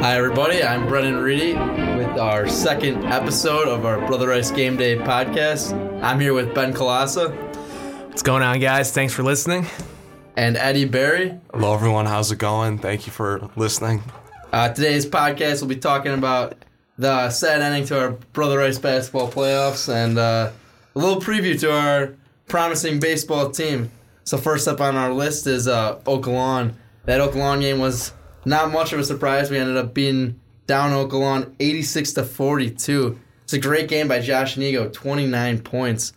Hi, everybody. I'm Brennan Reedy with our second episode of our Brother Rice Game Day podcast. I'm here with Ben Colassa What's going on, guys? Thanks for listening. and Eddie Barry. Hello, everyone. How's it going? Thank you for listening. Uh, today's podcast we'll be talking about the sad ending to our Brother Rice basketball playoffs and uh, a little preview to our promising baseball team. So first up on our list is uh. That Oakalawn game was not much of a surprise. We ended up being down Oakalawn 86 to 42. It's a great game by Josh Nego, 29 points.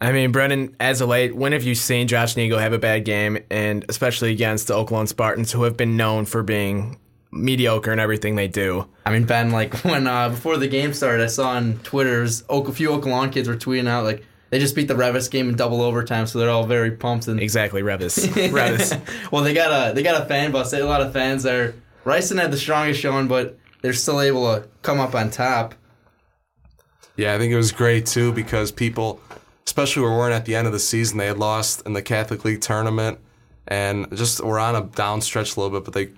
I mean, Brendan, as of late, when have you seen Josh Nego have a bad game, and especially against the Oak Lawn Spartans, who have been known for being mediocre in everything they do? I mean, Ben, like when uh, before the game started, I saw on Twitter's a few Oakalawn kids were tweeting out like they just beat the Reavis game in double overtime, so they're all very pumped. And Exactly, Reavis. Reavis. well, they got a they got a fan bus. They had a lot of fans there. Ryson had the strongest showing, but they're still able to come up on top. Yeah, I think it was great too because people, especially where we're at the end of the season, they had lost in the Catholic League tournament and just were on a down stretch a little bit, but they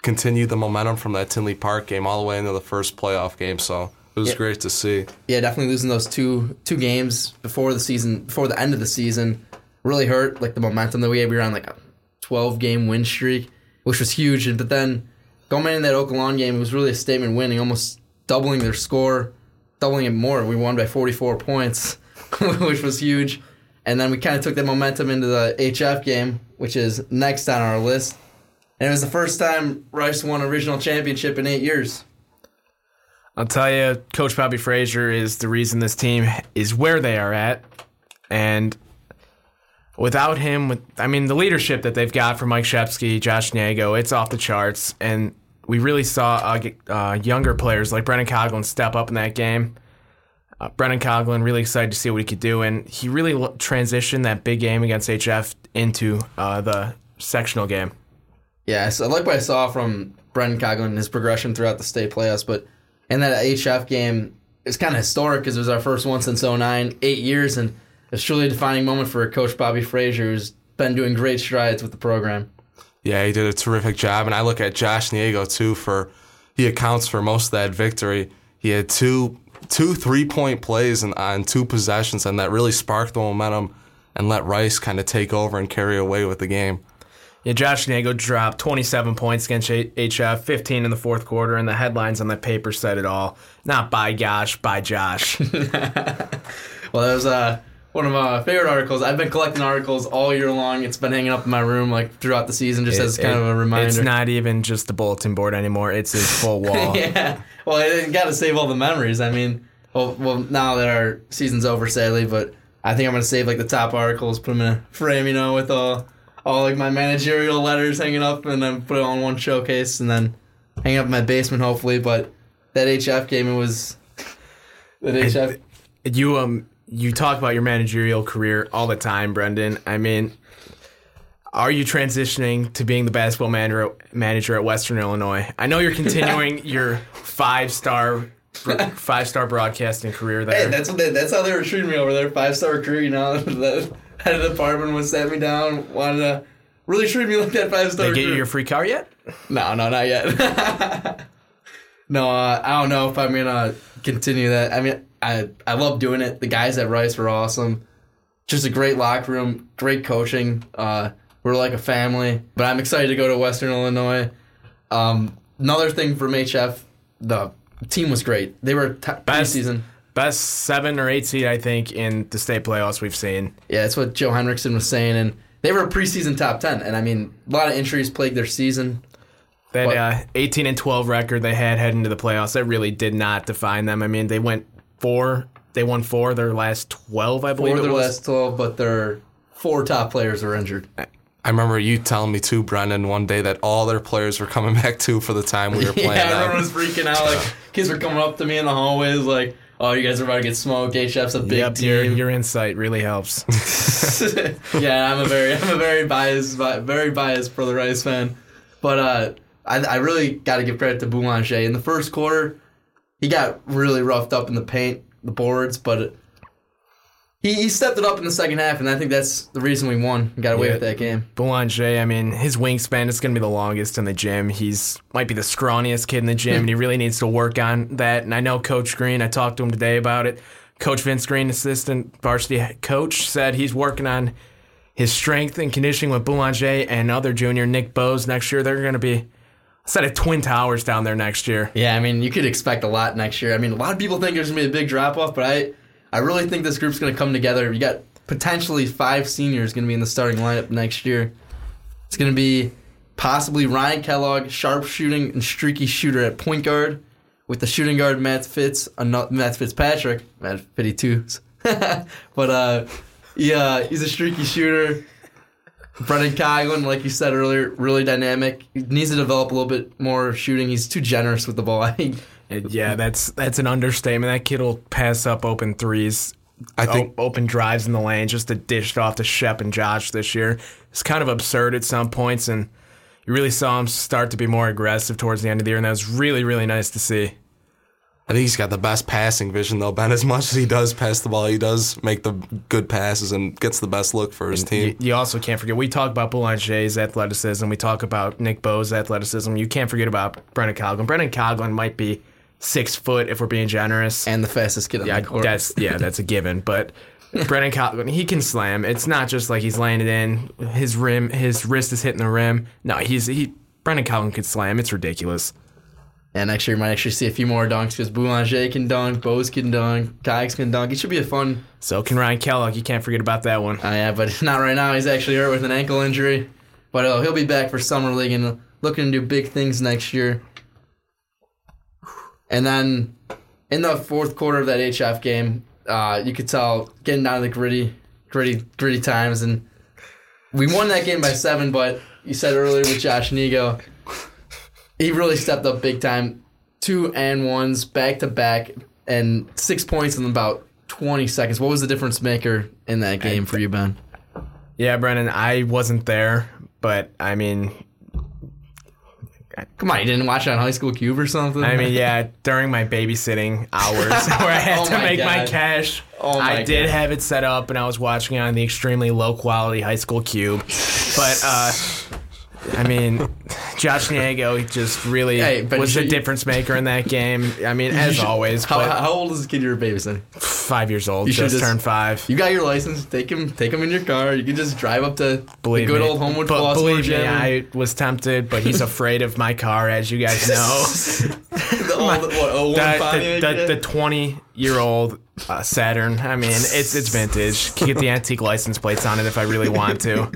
continued the momentum from that Tinley Park game all the way into the first playoff game. So it was Yeah. great to see. Yeah, definitely losing those two two games before the season, before the end of the season, really hurt. Like the momentum that we had, we were on like a twelve game win streak, which was huge. And but then going into that Oakalawn game, it was really a statement winning, almost doubling their score, doubling it more. We won by forty four points, which was huge. And then we kind of took that momentum into the HF game, which is next on our list. And it was the first time Rice won a regional championship in eight years. I'll tell you, Coach Bobby Frasor is the reason this team is where they are at, and without him, with I mean the leadership that they've got from Mike Shepski, Josh Nago, it's off the charts, and we really saw uh, uh, younger players like Brennan Coughlin step up in that game. Uh, Brennan Coughlin really excited to see what he could do, and he really lo- transitioned that big game against HF into uh, the sectional game. Yeah, so I like what I saw from Brendan Coughlin and his progression throughout the state playoffs, but in that HF game, is kind of historic because it was our first one since 09, eight years, and it's truly a defining moment for Coach Bobby Frasor, who's been doing great strides with the program. Yeah, he did a terrific job, and I look at Josh Niego too for he accounts for most of that victory. He had two two three point plays and on two possessions, and that really sparked the momentum and let Rice kind of take over and carry away with the game. Yeah, Josh Nago dropped 27 points against HF, 15 in the fourth quarter, and the headlines on the paper said it all. Not by gosh, by Josh. Well, that was uh, one of my favorite articles. I've been collecting articles all year long. It's been hanging up in my room like throughout the season, just as kind of a reminder. It's not even just the bulletin board anymore. It's his full wall. yeah. Well, I got to save all the memories. I mean, well, well, now that our season's over, sadly, but I think I'm gonna save like the top articles, put them in a frame, you know, with all all like my managerial letters hanging up, and then put it on one showcase, and then hang up in my basement, hopefully. But that HF game, it was that HF. You um you talk about your managerial career all the time, Brendan. I mean, are you transitioning to being the basketball manager manager at Western Illinois? I know you're continuing your five star five star broadcasting career there. Hey, that's what they, that's how they were treating me over there. Five star recruit, you know. Head of the department was sat me down, wanted to really treat me like that five star. They get you your free car yet? No, no, not yet. no, uh, I don't know if I'm gonna continue that. I mean, I I love doing it. The guys at Rice were awesome. Just a great locker room, great coaching. Uh, we're like a family. But I'm excited to go to Western Illinois. Um, another thing from HF, the team was great. They were t- Best. preseason. Best seven or eight seed, I think, in the state playoffs we've seen. Yeah, that's what Joe Henricksen was saying, and they were a preseason top ten. And I mean, a lot of injuries plagued their season. That What? uh, 18 and 12 record they had heading into the playoffs, that really did not define them. I mean, they went four, they won four of their last 12, I believe Four of it their was. last twelve, but their four top players were injured. I remember you telling me too, Brendan, one day that all their players were coming back too for the time we were playing. Yeah, them. everyone was freaking out. Like kids were coming up to me in the hallways, like, "Oh, you guys are about to get smoked. HF's a big Yep, your, team." your insight really helps. yeah, I'm a very, I'm a very biased, very biased for the Rice fan. But uh, I, I really got to give credit to Boulanger. In the first quarter, he got really roughed up in the paint, the boards, but he, he stepped it up in the second half, and I think that's the reason we won and got away Yeah. with that game. Boulanger, I mean, his wingspan is going to be the longest in the gym. He's might be the scrawniest kid in the gym, and he really needs to work on that. And I know Coach Green. I talked to him today about it. Coach Vince Green, assistant varsity coach, said he's working on his strength and conditioning with Boulanger and other junior Nick Bose next year. They're going to be a set of twin towers down there next year. Yeah, I mean, you could expect a lot next year. I mean, a lot of people think there's gonna be a big drop off, but I, I really think this group's gonna come together. You got potentially five seniors gonna be in the starting lineup next year. It's gonna be possibly Ryan Kellogg, sharpshooting and streaky shooter at point guard, with the shooting guard Matt Fitz, Matt Fitzpatrick, Matt Fitty twos. but uh, yeah, he's a streaky shooter. Brendan Coglin, like you said earlier, really dynamic. He needs to develop a little bit more shooting. He's too generous with the ball. I think yeah, that's that's an understatement. That kid will pass up open threes, I think o- open drives in the lane just to dish it off to Shep and Josh this year. It's kind of absurd at some points, and you really saw him start to be more aggressive towards the end of the year, and that was really really nice to see. I think he's got the best passing vision though. Ben, as much as he does pass the ball, he does make the good passes and gets the best look for his You, team. you also can't forget we talk about Boulanger's athleticism, we talk about Nick Bose's athleticism. You can't forget about Brennan Coglin. Brennan Coglin might be six foot if we're being generous. and the fastest kid on Yeah, the court. that's yeah, that's a given. But Brennan Coglin, he can slam. It's not just like he's laying it in. His rim, his wrist is hitting the rim. No, he's he. Brendan Coglin could slam. It's ridiculous. and next year you might actually see a few more dunks because Boulanger can dunk, Bose can dunk, Cox can dunk. It should be a fun. So can Ryan Kellogg. You can't forget about that one. Uh, yeah, but not right now. He's actually hurt with an ankle injury, but uh, he'll be back for summer league and looking to do big things next year. And then in the fourth quarter of that HF game, uh, you could tell getting down to the gritty, gritty, gritty times, and we won that game by seven. But you said earlier with Josh Nego, he really stepped up big time. Two and ones back to back, and six points in about twenty seconds. What was the difference maker in that game for you, Ben? Yeah, Brennan, I wasn't there, but I mean, Come on, you didn't watch it on High School Cube or something? I mean, yeah, during my babysitting hours where I had Oh to my make my cash, Oh my I did God. have it set up and I was watching it on the extremely low quality high school cube. But uh I mean, Josh Niego just really Hey, was the difference maker in that game. I mean, as always, How, but how old is the kid you're babysitting? five years old, You just just- turned five. You got your license. Take him. Take him in your car. You can just drive up to Believe the good me. old Homewood but Floss believe me, I was tempted, but he's afraid of my car, as you guys know. the old, what, the, the, the, the 20 year old uh, Saturn. I mean, it's it's vintage. Can get the antique license plates on it if I really want to.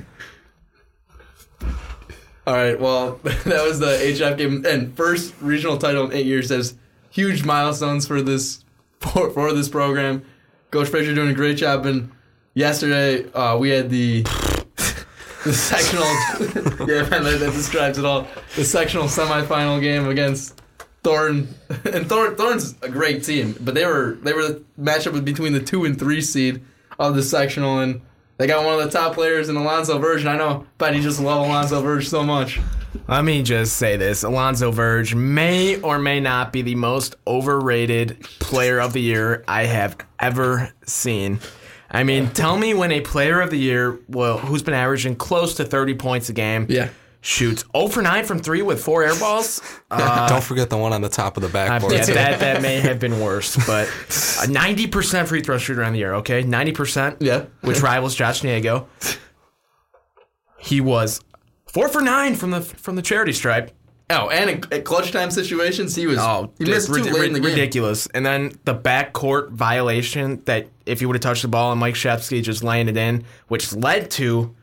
All right. Well, that was the HF game and first regional title in eight years. That's huge milestones for this for, for this program. Coach Frasor doing a great job. And yesterday uh, we had the the sectional. yeah, that, that describes it all. The sectional semifinal game against Thorn, and Thorn Thorn's a great team, but they were they were the matchup between the two and three seed of the sectional, and they got one of the top players in Alonzo Verge. I know, but he just love Alonzo Verge so much. Let me just say this Alonzo Verge may or may not be the most overrated player of the year I have ever seen. I mean, tell me when a player of the year, well, who's been averaging close to 30 points a game, Yeah. Shoots 0 for 9 from 3 with 4 air balls. Don't forget the one on the top of the Uh, backboard. yeah, too. that, that may have been worse, but a 90% free throw shooter on the year, okay? 90%. Yeah. Which rivals Josh Niego. He was 4 for 9 from the from the charity stripe. Oh, and in, at clutch time situations, he was. Oh, he missed rid- too late in the game. ridiculous. And then the backcourt violation that if he would have touched the ball and Mike Shepski just laying it in, which led to uh,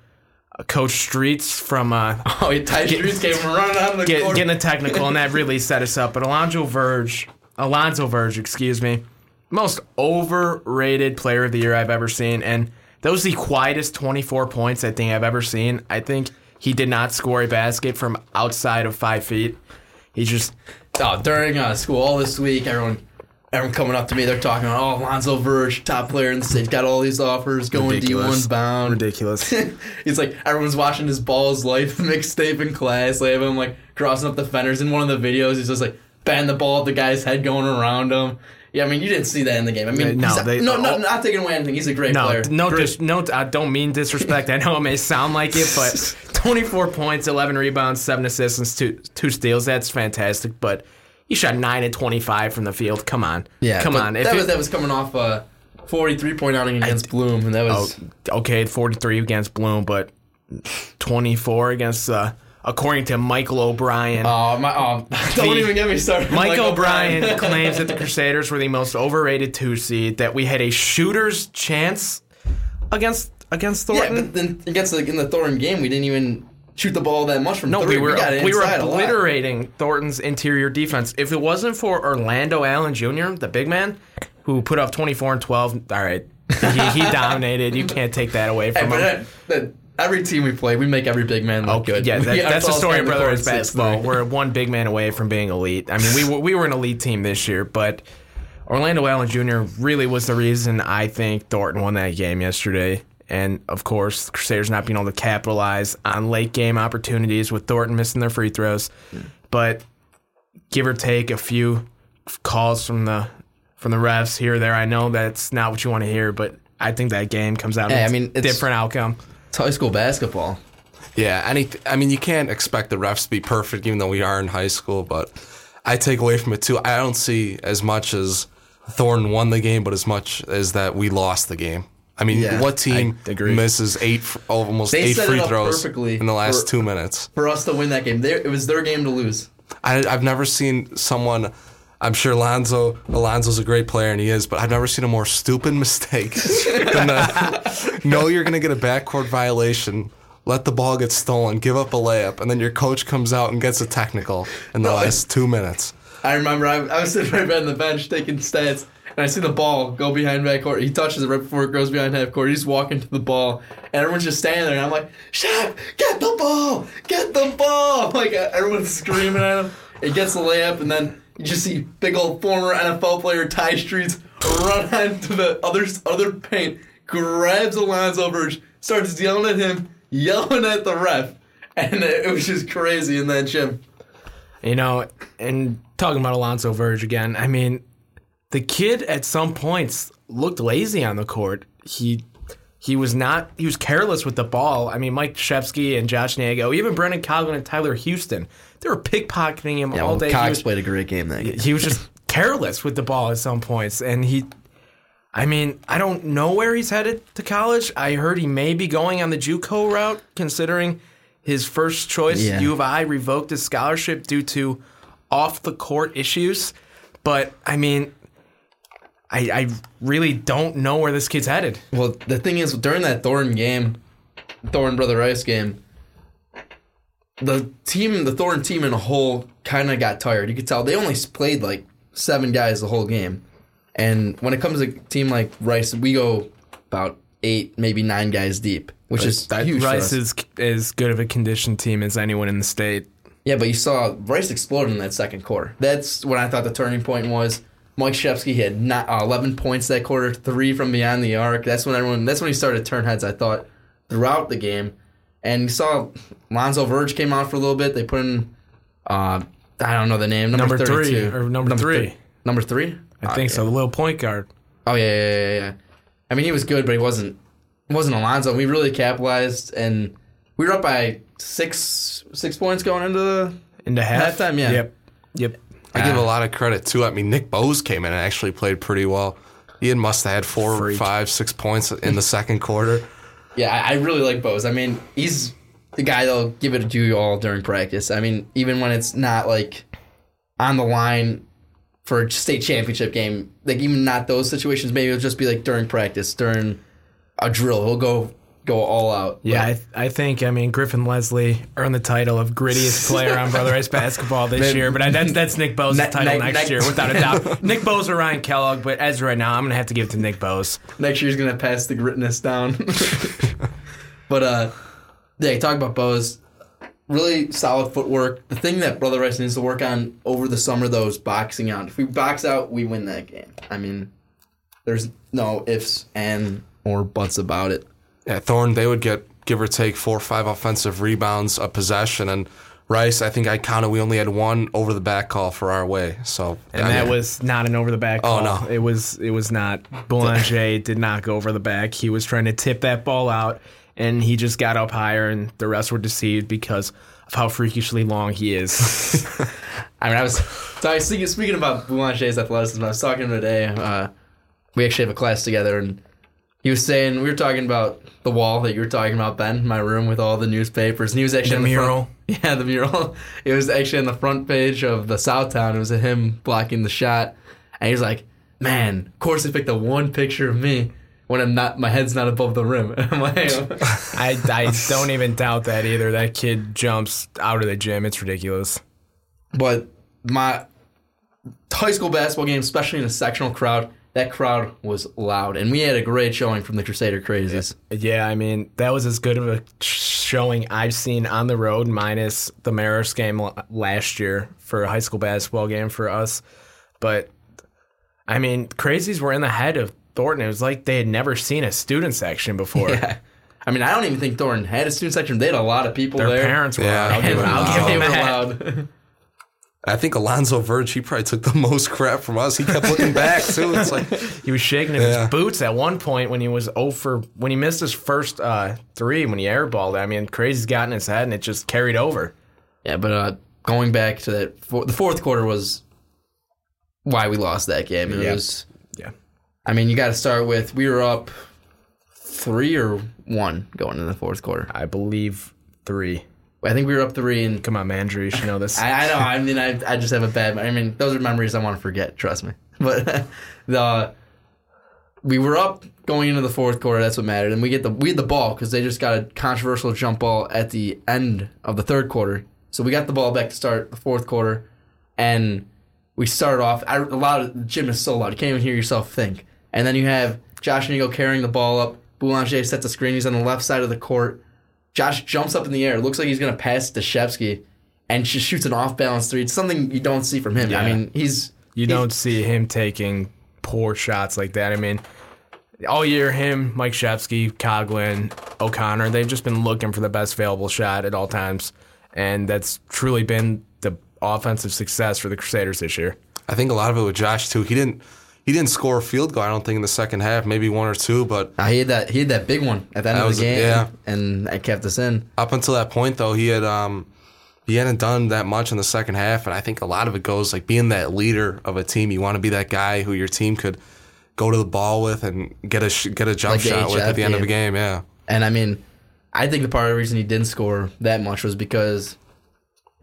Coach Streets from uh, Oh, yeah, Ty Streets came running out of the get, court. getting a technical, and that really set us up. But Alonzo Verge, Alonzo Verge, excuse me, most overrated player of the year I've ever seen, and that was the quietest 24 points I think I've ever seen. I think he did not score a basket from outside of five feet. He just oh, during uh, school all this week, everyone, everyone coming up to me, they're talking about, oh, Alonzo Verge, top player in the state, got all these offers, going Ridiculous. D1 bound. ridiculous. He's like, everyone's watching his Ballislife mixtape in class. They have him like crossing up the fenders. In one of the videos, he's just like batting the ball at the guy's head going around him. Yeah, I mean, you didn't see that in the game. I mean, No, they- no, no, not taking away anything. He's a great No, player. no, Great. dis- no. I don't mean disrespect. I know it may sound like it, but 24 points, 11 rebounds, seven assists, and two two steals. That's fantastic. But he shot nine and 25 from the field. Come on, yeah, come on. If that it- was that was coming off a 43 point outing against Bloom, and that oh, was okay, 43 against Bloom, but 24 against. Uh, according to Michael O'Brien. oh my oh, don't The- even get me started. Mike Mike O'Brien claims that the Crusaders were the most overrated two seed. That we had a shooter's chance against against yeah, Thornton. but then against in the Thornton game, we didn't even shoot the ball that much from No, three. we were got we, were inside a lot. obliterating Thornton's interior defense. If it wasn't for Orlando Allen Jr., the big man, who put up 24 and 12, all right, he, he dominated. You can't take that away from but him. that, that, every team we play, we make every big man look good. Yeah, that, that's the story of Brother court, is six basketball. We're one big man away from being elite. I mean, we were, we were an elite team this year, but Orlando Allen Jr. really was the reason I think Thornton won that game yesterday. And of course, the Crusaders not being able to capitalize on late game opportunities with Thornton missing their free throws. But give or take a few calls from the from the refs here or there. I know that's not what you want to hear, but I think that game comes out Hey, I mean, a different outcome. It's high school basketball. Yeah, any. I mean, you can't expect the refs to be perfect, even though we are in high school. But I take away from it too. I don't see as much as Thornton won the game, but as much as that we lost the game. I mean, Yeah, what team I agree. misses eight, almost They eight set it free up throws perfectly in the last for- two minutes? For us to win that game, They- it was their game to lose. I, I've never seen someone. I'm sure Alonzo Alonzo's a great player and he is, but I've never seen a more stupid mistake than the, know you're going to get a backcourt violation, let the ball get stolen, give up a layup, and then your coach comes out and gets a technical in the last two minutes. I remember I, I was sitting right behind the bench taking stats, and I see the ball go behind backcourt. He touches it right before it goes behind half court. He's walking to the ball, and everyone's just standing there. And I'm like, "Shaq, get the ball! Get the ball!" Like everyone's screaming at him. It gets the layup, and then you just see big old former NFL player Ty Streets run onto the other other paint, grabs Alonzo Verge, starts yelling at him, yelling at the ref, and it was just crazy in that gym. You know, and talking about Alonzo Verge again, I mean, the kid at some points looked lazy on the court. He he was not he was careless with the ball. I mean, Mike Shepski and Josh Nago, even Brendan Coughlin and Tyler Houston, they were pickpocketing him all day. He Cox was- played a great game that game. he was just careless with the ball at some points and he I mean, I don't know where he's headed to college. I heard he may be going on the JUCO route considering his first choice Yeah. U of I revoked his scholarship due to off the court issues. But I mean, I, I really don't know where this kid's headed. Well, the thing is, during that Thorn game, Thorn Brother Rice game, the team, the Thorn team in a whole, kind of got tired. You could tell they only played like seven guys the whole game, and when it comes to a team like Rice, we go about eight, maybe nine guys deep, which is That huge. Rice is as good of a conditioned team as anyone in the state. Yeah, but you saw Rice explode in that second quarter. That's when I thought the turning point was. Mike Shepski had not, uh, 11 points that quarter, three from beyond the arc. That's when everyone. That's when he started to turn heads. I thought throughout the game, and you saw Lonzo Verge came out for a little bit. They put in, uh, I don't know the name, number, Number three, or number three. thi- number three. I think so. The little point guard. Oh yeah, yeah, yeah, yeah. I mean, he was good, but he wasn't. Wasn't Alonzo. We really capitalized, and we were up by six six points going into the Into half. Halftime, yeah. Yep. Yep. I give a ah. lot of credit too. I mean, Nick Bose came in and actually played pretty well. Ian must have had four, Freak. five, six points in the second quarter. Yeah, I, I really like Bose. I mean, he's the guy that'll give it to you all during practice. I mean, even when it's not like on the line for a state championship game, like even not those situations, maybe it'll just be like during practice, during a drill. He'll go go all out. Yeah, I, I think I mean Griffin Leslie earned the title of grittiest player on Brother Rice basketball this Man. year, but I, that's that's Nick Bose's Ne- title ne- next ne- year without a doubt. Nick Bose or Ryan Kellogg, but as of right now, I'm gonna have to give it to Nick Bose. next year's gonna pass the grittiness down. but uh, yeah, talk about Bose. Really solid footwork. The thing that Brother Rice needs to work on over the summer though is boxing out. If we box out, we win that game. I mean, there's no ifs and or buts about it. Yeah, Thorn, they would get give or take four or five offensive rebounds a possession, and Rice, I think I counted. We only had one over the back call for our way. So And I that mean, was not an over the back Oh, call. no. It was it was not. Boulanger did not go over the back. He was trying to tip that ball out and he just got up higher and the rest were deceived because of how freakishly long he is. I mean, I was so I was speaking, speaking about Boulanger's athleticism. I was talking to him today. Uh, we actually have a class together, and he was saying we were talking about the wall that you were talking about, Ben, my room with all the newspapers, and he was actually The on the mural? Front, yeah, the mural. It was actually on the front page of the Southtown. It was him blocking the shot, and he was like, "Man, of course they picked the one picture of me." When I'm not, my head's not above the rim. I'm like, I, I don't even doubt that either. That kid jumps out of the gym. It's ridiculous. But my high school basketball game, especially in a sectional crowd, that crowd was loud, and we had a great showing from the Crusader Crazies. Yeah, I mean, that was as good of a showing I've seen on the road, minus the Marist game last year for a high school basketball game for us. But, I mean, Crazies were in the head of Thornton. It was like they had never seen a student section before. Yeah. I mean, I don't even think Thornton had a student section. They had a lot of people Their there. parents were. Yeah, I'll give and them, I'll Wow. give them were that. loud. I think Alonzo Verge, he probably took the most crap from us. He kept looking back too. It's like He was shaking in Yeah. his boots at one point when he was over when he missed his first uh, three when he airballed. I mean, crazy's got in his head and it just carried over. yeah, but uh, going back to that, for, the fourth quarter was why we lost that game. It Yeah. was, Yeah. I mean, you got to start with we were up three or one going into the fourth quarter. I believe three. I think we were up three, and Come on, man, Drew, you should know this. I, I know. I mean, I, I just have a bad. I mean, those are memories I want to forget. Trust me. But the we were up going into the fourth quarter. That's what mattered, and we get the we had the ball because they just got a controversial jump ball at the end of the third quarter. So we got the ball back to start the fourth quarter, and we started off. I, a lot of the gym is so loud you can't even hear yourself think. And then you have Josh Nigo carrying the ball up. Boulanger sets a screen. He's on the left side of the court. Josh jumps up in the air. Looks like he's gonna pass to Shepski, and just shoots an off balance three. It's something you don't see from him. I mean, he's You he's- don't see him taking poor shots like that. I mean, all year, him, Mike Shepski, Coglin, O'Connor, they've just been looking for the best available shot at all times. And that's truly been the offensive success for the Crusaders this year. I think a lot of it with Josh too. He didn't he didn't score a field goal. I don't think in the second half, maybe one or two. But Uh, he had that he had that big one at the end of was- the game, yeah. and that kept us in. up until that point though, he had um he hadn't done that much in the second half, and I think a lot of it goes like being that leader of a team. You want to be that guy who your team could go to the ball with and get a sh- get a jump Like shot with at the end of a game. game. Yeah, And I mean, I think the part of the reason he didn't score that much was because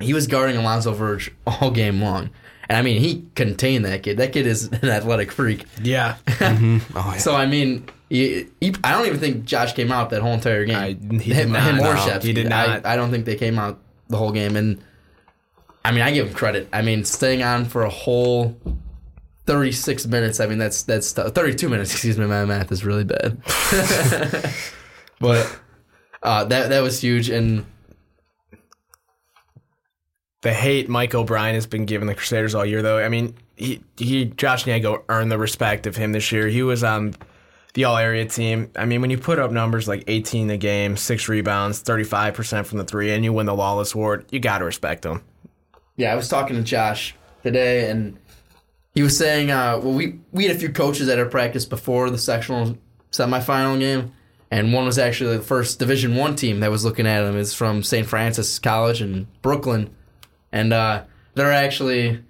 he was guarding Alonzo Verge all game long. And I mean, he contained that kid. That kid is an athletic freak. Yeah. oh yeah. So I mean, he, he, I don't even think Josh came out that whole entire game. I- he did him, not. him or No, Shep. he did not. I, I don't think they came out the whole game. And I mean, I give him credit. I mean, staying on for a whole 36 minutes. I mean, that's that's 32 minutes. Excuse me, my math is really bad. but uh, that that was huge. And the hate Mike O'Brien has been giving the Crusaders all year, though. I mean, he, he Josh Niego earned the respect of him this year. He was on the all area team. I mean, when you put up numbers like 18 a game, six rebounds, 35% from the three, and you win the Lawless Award, you got to respect him. Yeah, I was talking to Josh today, and he was saying, uh, well, we we had a few coaches at our practice before the sectional semifinal game, and one was actually the first Division One team that was looking at him. Is from St. Francis College in Brooklyn, and uh, they're actually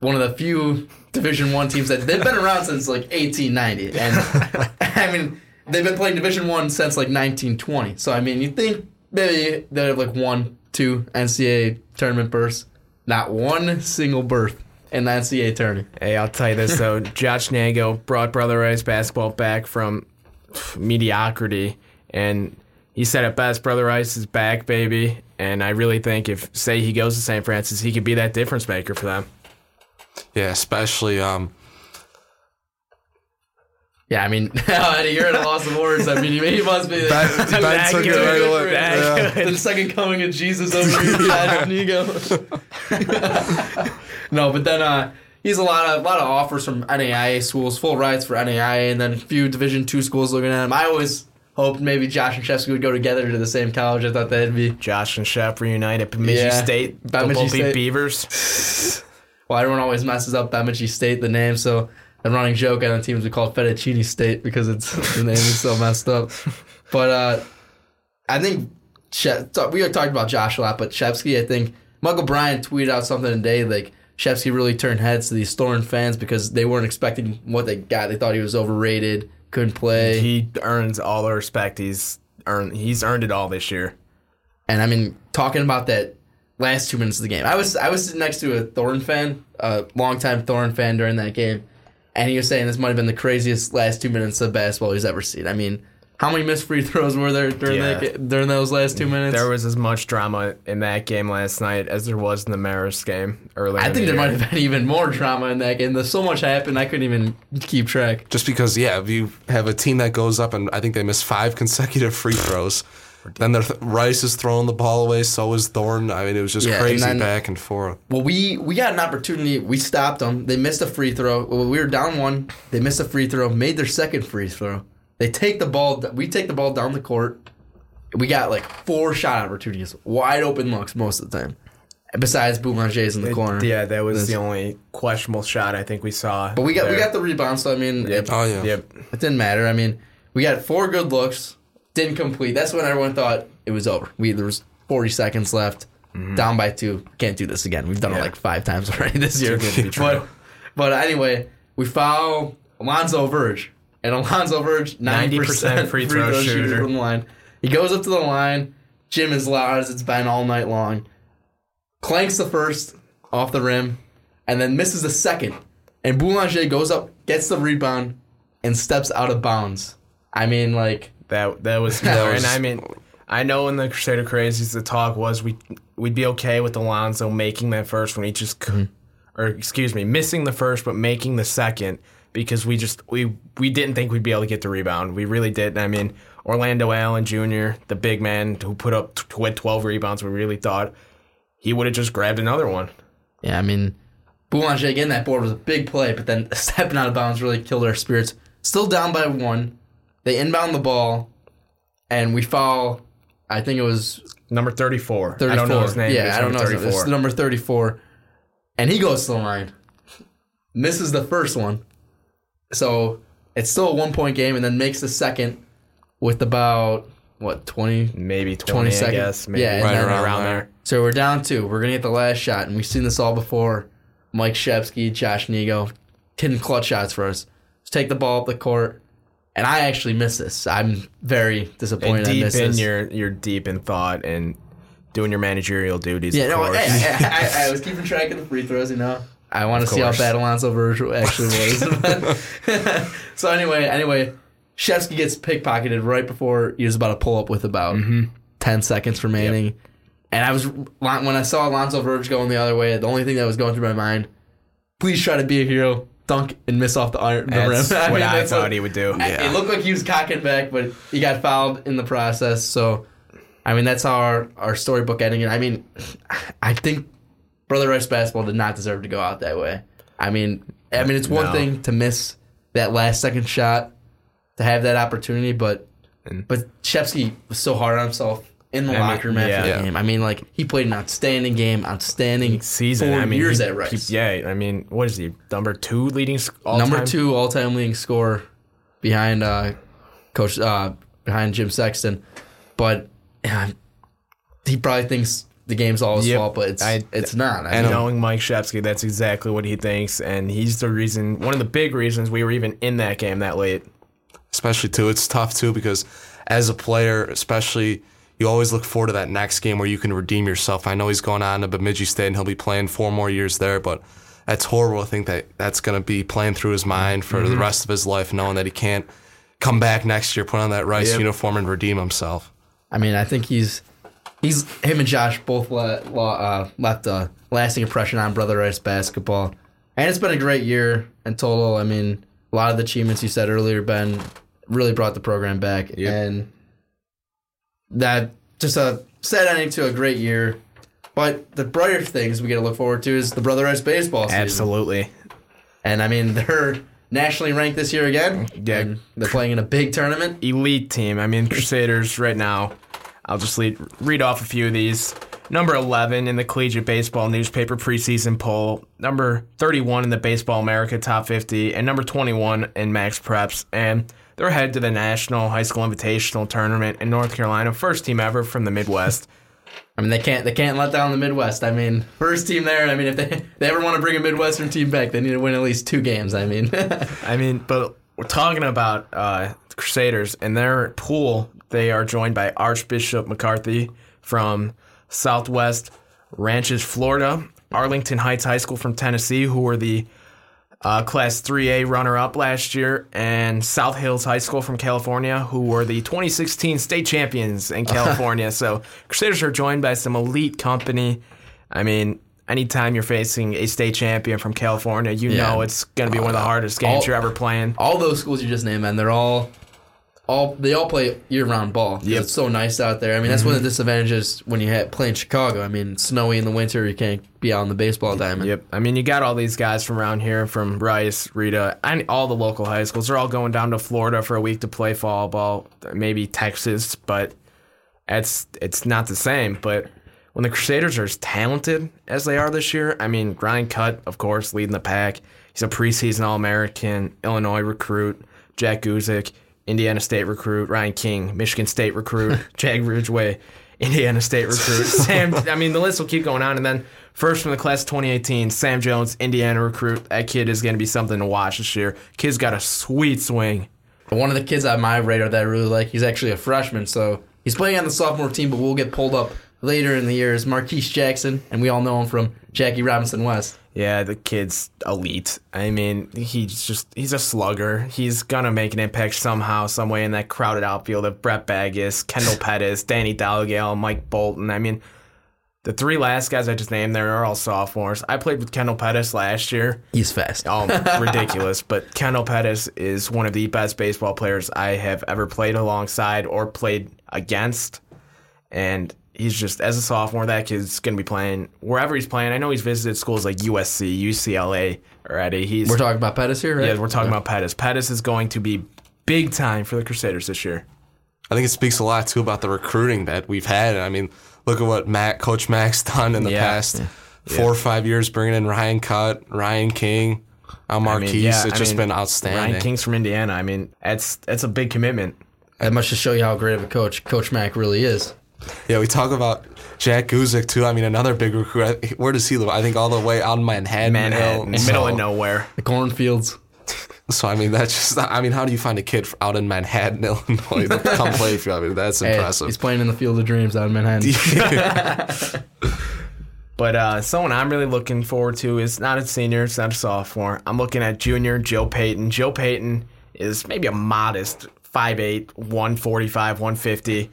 one of the few Division One teams that they've been around since like 1890, and I mean they've been playing Division One since like 1920. So I mean, you think maybe they have like one, two NCAA tournament berths. Not one single berth in the NCAA tournament. Hey, I'll tell you this though. Josh Nago brought Brother Rice basketball back from mediocrity, and he said it best. Brother Rice is back, baby. And I really think if say he goes to St. Francis, he could be that difference maker for them. yeah, especially um Yeah, I mean, Eddie, you're at a loss of words. I mean, he must be Ben, Ben Back took it good, right good that. Yeah. the second coming of Jesus over here, Josh Nigo. no, but then uh, he's a lot of a lot of offers from NAIA schools, full rides for NAIA, and then a few Division two schools looking at him. I always hoped maybe Josh and Shepski would go together to the same college. I thought that'd be Josh and Shep reunite at Bemidji Yeah. State. The Bemidji State. Beavers. well, everyone always messes up Bemidji State, the name. So the running joke on the teams we call it Fettuccine State because it's the name is so messed up. But uh, I think so we talked about Josh a lot, but Shepski, I think Michael Bryan tweeted out something today like Shepski really turned heads to these Thorn fans because they weren't expecting what they got. They thought he was overrated, couldn't play. he earns all the respect he's earned. He's earned it all this year. And I mean, talking about that last two minutes of the game, I was I was sitting next to a Thorn fan, a longtime Thorn fan during that game, and he was saying this might have been the craziest last two minutes of basketball he's ever seen. I mean, how many missed free throws were there during Yeah. that during those last two minutes? There was as much drama in that game last night as there was in the Marist game earlier. I think the there might have been even more drama in that game. There's so much happened, I couldn't even keep track. Just because, yeah, if you have a team that goes up and I think they missed five consecutive free throws, then th- Rice is throwing the ball away, so is Thornton. I mean, it was just Yeah, and crazy then- back and forth. Well, we we got an opportunity. We stopped them. They missed a free throw. Well, we were down one. They missed a free throw. Made their second free throw. They take the ball. We take the ball down the court. We got like four shot opportunities, wide open looks most of the time. Besides Boulanger's in the corner. Yeah, that was This- the only questionable shot I think we saw. But we got we got the rebound, so I mean, Yep. it, Oh, yeah. Yep. it didn't matter. I mean, we got four good looks, didn't complete. That's when everyone thought it was over. We there was 40 seconds left, mm-hmm. down by two. Can't do this again. We've done it like five times already this year. good to be true. but but anyway, we foul Alonzo Verge, and Alonzo Verge 90 percent 90% free throw shooter. from the line. He goes up to the line. gym is loud as it's been all night long. Clanks the first off the rim, and then misses the second. And Boulanger goes up, gets the rebound, and steps out of bounds. I mean, like, That that was, was- and I mean, I know in the Crusader Crazies the talk was we we'd be okay with Alonzo making that first when he just c- hmm. or excuse me missing the first but making the second because we just we we didn't think we'd be able to get the rebound. We really didn't. I mean, Orlando Allen Jr., the big man who put up t- with 12 rebounds, we really thought he would have just grabbed another one. yeah, I mean, Boulanger getting that board was a big play, but then stepping out of bounds really killed our spirits. Still down by one. They inbound the ball, and we foul. I think it was Number 34. 34. I don't know his name. Yeah, I don't know. number his name. It's the number 34. And he goes to the line. Misses the first one. So it's still a one point game and then makes the second with about, what, 20? Maybe 20, 20 I seconds. guess. Maybe Yeah, right around, around there. there. So we're down two. We're going to get the last shot. And we've seen this all before. Mike Shepski, Josh Nego, hitting clutch shots for us. Just take the ball up the court. And I actually missed this. I'm very disappointed And I deep missed in this. your you're deep in thought and doing your managerial duties. Yeah, of no, course. I, I, I, I was keeping track of the free throws, you know. I want to see how bad Alonzo Verge actually was. so anyway, anyway, Shepski gets pickpocketed right before he was about to pull up with about Mm-hmm. ten seconds remaining. And I was when I saw Alonzo Verge going the other way, the only thing that was going through my mind: please try to be a hero, dunk and miss off the iron. The That's rim. what mean, I that's thought what- he would do. I- It looked like he was cocking back, but he got fouled in the process. So, I mean, that's how our, our storybook ending. And I mean, I think Brother Rice basketball did not deserve to go out that way. I mean, I mean, it's one No. thing to miss that last second shot, to have that opportunity, but And- but Shepski was so hard on himself in the I mean, locker room after yeah. the game. I mean, like he played an outstanding game, outstanding Season. Four I mean, years he- at Rice. he- yeah, I mean, what is he? Number two leading all number time? two all time leading scorer behind uh, coach uh, behind Jim Sexton, but yeah, he probably thinks the game's all his Yep. fault, but it's I- it's not. I And, mean, Knowing Mike Shepski, that's exactly what he thinks, and he's the reason, one of the big reasons we were even in that game that late. especially too. It's tough too because as a player, especially you always look forward to that next game where you can redeem yourself. I know he's going on to Bemidji State and he'll be playing four more years there, but that's horrible to think that that's going to be playing through his mind for the mm-hmm. rest of his life, knowing that he can't come back next year, put on that Rice Yep. uniform, and redeem himself. I mean, I think he's he's him and Josh both le- uh, left a lasting impression on Brother Rice basketball, and it's been a great year in total. I mean, a lot of the achievements you said earlier, Ben, really brought the program back, Yep. and that just a sad ending to a great year. But the brighter things we get to look forward to is the Brother Rice baseball season. Absolutely. And I mean, they're nationally ranked this year again. Yeah. They're playing in a big tournament. elite team. I mean, Crusaders right now. I'll just lead, read off a few of these. Number 11 in the Collegiate Baseball Newspaper preseason poll. Number 31 in the Baseball America Top 50. And number 21 in MaxPreps. And they're headed to the National High School Invitational Tournament in North Carolina. First team ever from the Midwest. I mean, they can't they can't let down the Midwest. I mean, first team there. I mean, if they they ever want to bring a Midwestern team back, they need to win at least two games. I mean, I mean, but we're talking about uh, Crusaders and their pool. They are joined by Archbishop McCarthy from Southwest Ranches, Florida, Arlington Heights High School from Tennessee, who were the uh, Class 3A runner up last year, and South Hills High School from California, who were the 2016 state champions in California. so Crusaders are joined by some elite company. I mean, anytime you're facing a state champion from California, you Yeah. know it's going to be one of the hardest games All- you're ever playing. all those schools you just named, man, they're all all they all play year round ball. Mm-hmm. It's so nice out there. I mean, that's one of the disadvantages when you play in Chicago. I mean, snowy in the winter, you can't be out on the baseball diamond. Yep. I mean, you got all these guys from around here, from Rice, Rita, and all the local high schools. They're all going down to Florida for a week to play fall ball, maybe Texas, but it's it's not the same. But when the Crusaders are as talented as they are this year, I mean, Ryan Cutt, of course, leading the pack. He's a preseason All American, Illinois recruit. Jack Guzik, Indiana State recruit. Ryan King, Michigan State recruit. Jag Ridgeway, Indiana State recruit. Sam, I mean, the list will keep going on. And then first from the class of 2018, Sam Jones, Indiana recruit. That kid is going to be something to watch this year. Kid's got a sweet swing. One of the kids on my radar that I really like, he's actually a freshman, so he's playing on the sophomore team, but we'll get pulled up later in the year is Marquise Jackson, and we all know him from Jackie Robinson West. Yeah, the kid's elite. I mean, he's just he's a slugger. He's gonna make an impact somehow, some way in that crowded outfield of Brett Baggis, Kendall Pettis, Danny Dalgale, Mike Bolton. I mean, the three last guys I just named there are all sophomores. I played with Kendall Pettis last year. He's fast. Oh, ridiculous. But Kendall Pettis is one of the best baseball players I have ever played alongside or played against. And he's just, as a sophomore, that kid's going to be playing wherever he's playing. I know he's visited schools like USC, UCLA already. He's, We're talking about Pettis here, right? yeah, we're talking about Pettis. Pettis is going to be big time for the Crusaders this year. I think it speaks a lot too about the recruiting that we've had. I mean, look at what Matt, Coach Max, done in the Yeah. past four or five years, bringing in Ryan Cutt, Ryan King, Al I mean, yeah, it's I just mean, been outstanding. Ryan King's from Indiana. I mean, that's that's a big commitment. That must just show you how great of a coach Coach Mack really is. Yeah, we talk about Jack Guzik too. I mean, another big recruit. Where does he live? I think all the way out in Manhattan, Manhattan, Hill. middle So- of nowhere. The cornfields. So I mean, that's just. I mean, how do you find a kid out in Manhattan, Illinois, to come play for you? I mean, that's Hey, impressive. he's playing in the Field of Dreams out in Manhattan. But uh, someone I'm really looking forward to is not a senior, it's not a sophomore. I'm looking at junior Joe Payton. Joe Payton is maybe a modest 5'8, 145, 150,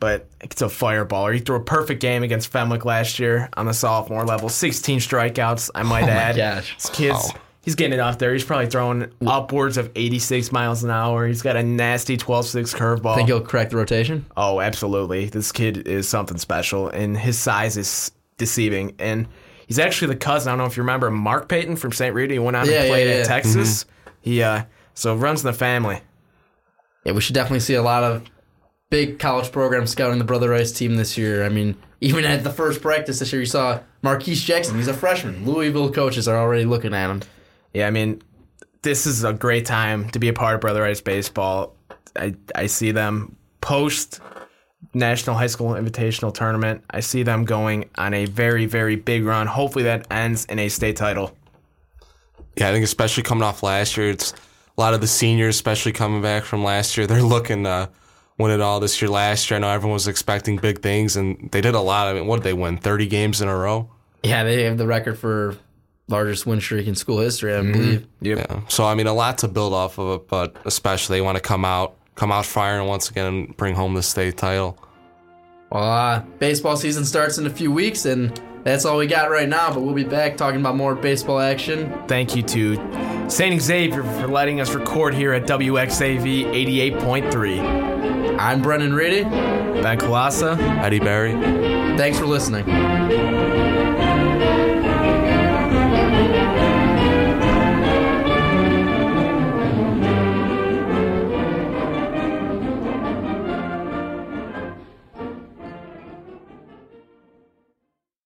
but it's a fireballer. He threw a perfect game against Fenwick last year on the sophomore level. 16 strikeouts, I might Oh my add. gosh. This kid's. Wow. He's getting it off there. He's probably throwing upwards of 86 miles an hour. He's got a nasty 12-6 curveball. Think he'll crack the rotation? Oh, absolutely. This kid is something special, and his size is deceiving. And he's actually the cousin. I don't know if you remember Mark Payton from St. Rita. He went out Yeah, and yeah, played yeah. at Texas. He uh, so runs in the family. Yeah, we should definitely see a lot of big college program scouting the Brother Rice team this year. I mean, even at the first practice this year, you saw Marquise Jackson. He's a freshman. Louisville coaches are already looking at him. Yeah, I mean, this is a great time to be a part of Brother Rice baseball. I I see them post National High School Invitational Tournament. I see them going on a very very big run. Hopefully that ends in a state title. Yeah, I think especially coming off last year, it's a lot of the seniors, especially coming back from last year, they're looking to win it all this year. Last year, I know everyone was expecting big things, and they did a lot. I mean, what did they win? Thirty games in a row. Yeah, they have the record for largest win streak in school history, I believe. Yep. Yeah. So I mean, a lot to build off of it, but especially they want to come out, come out firing once again and bring home the state title. Well, uh, baseball season starts in a few weeks, and that's all we got right now. But we'll be back talking about more baseball action. Thank you to St. Xavier for letting us record here at WXAV 88.3. I'm Brennan Reedy. Ben Kalasa. Eddie Barry. Thanks for listening.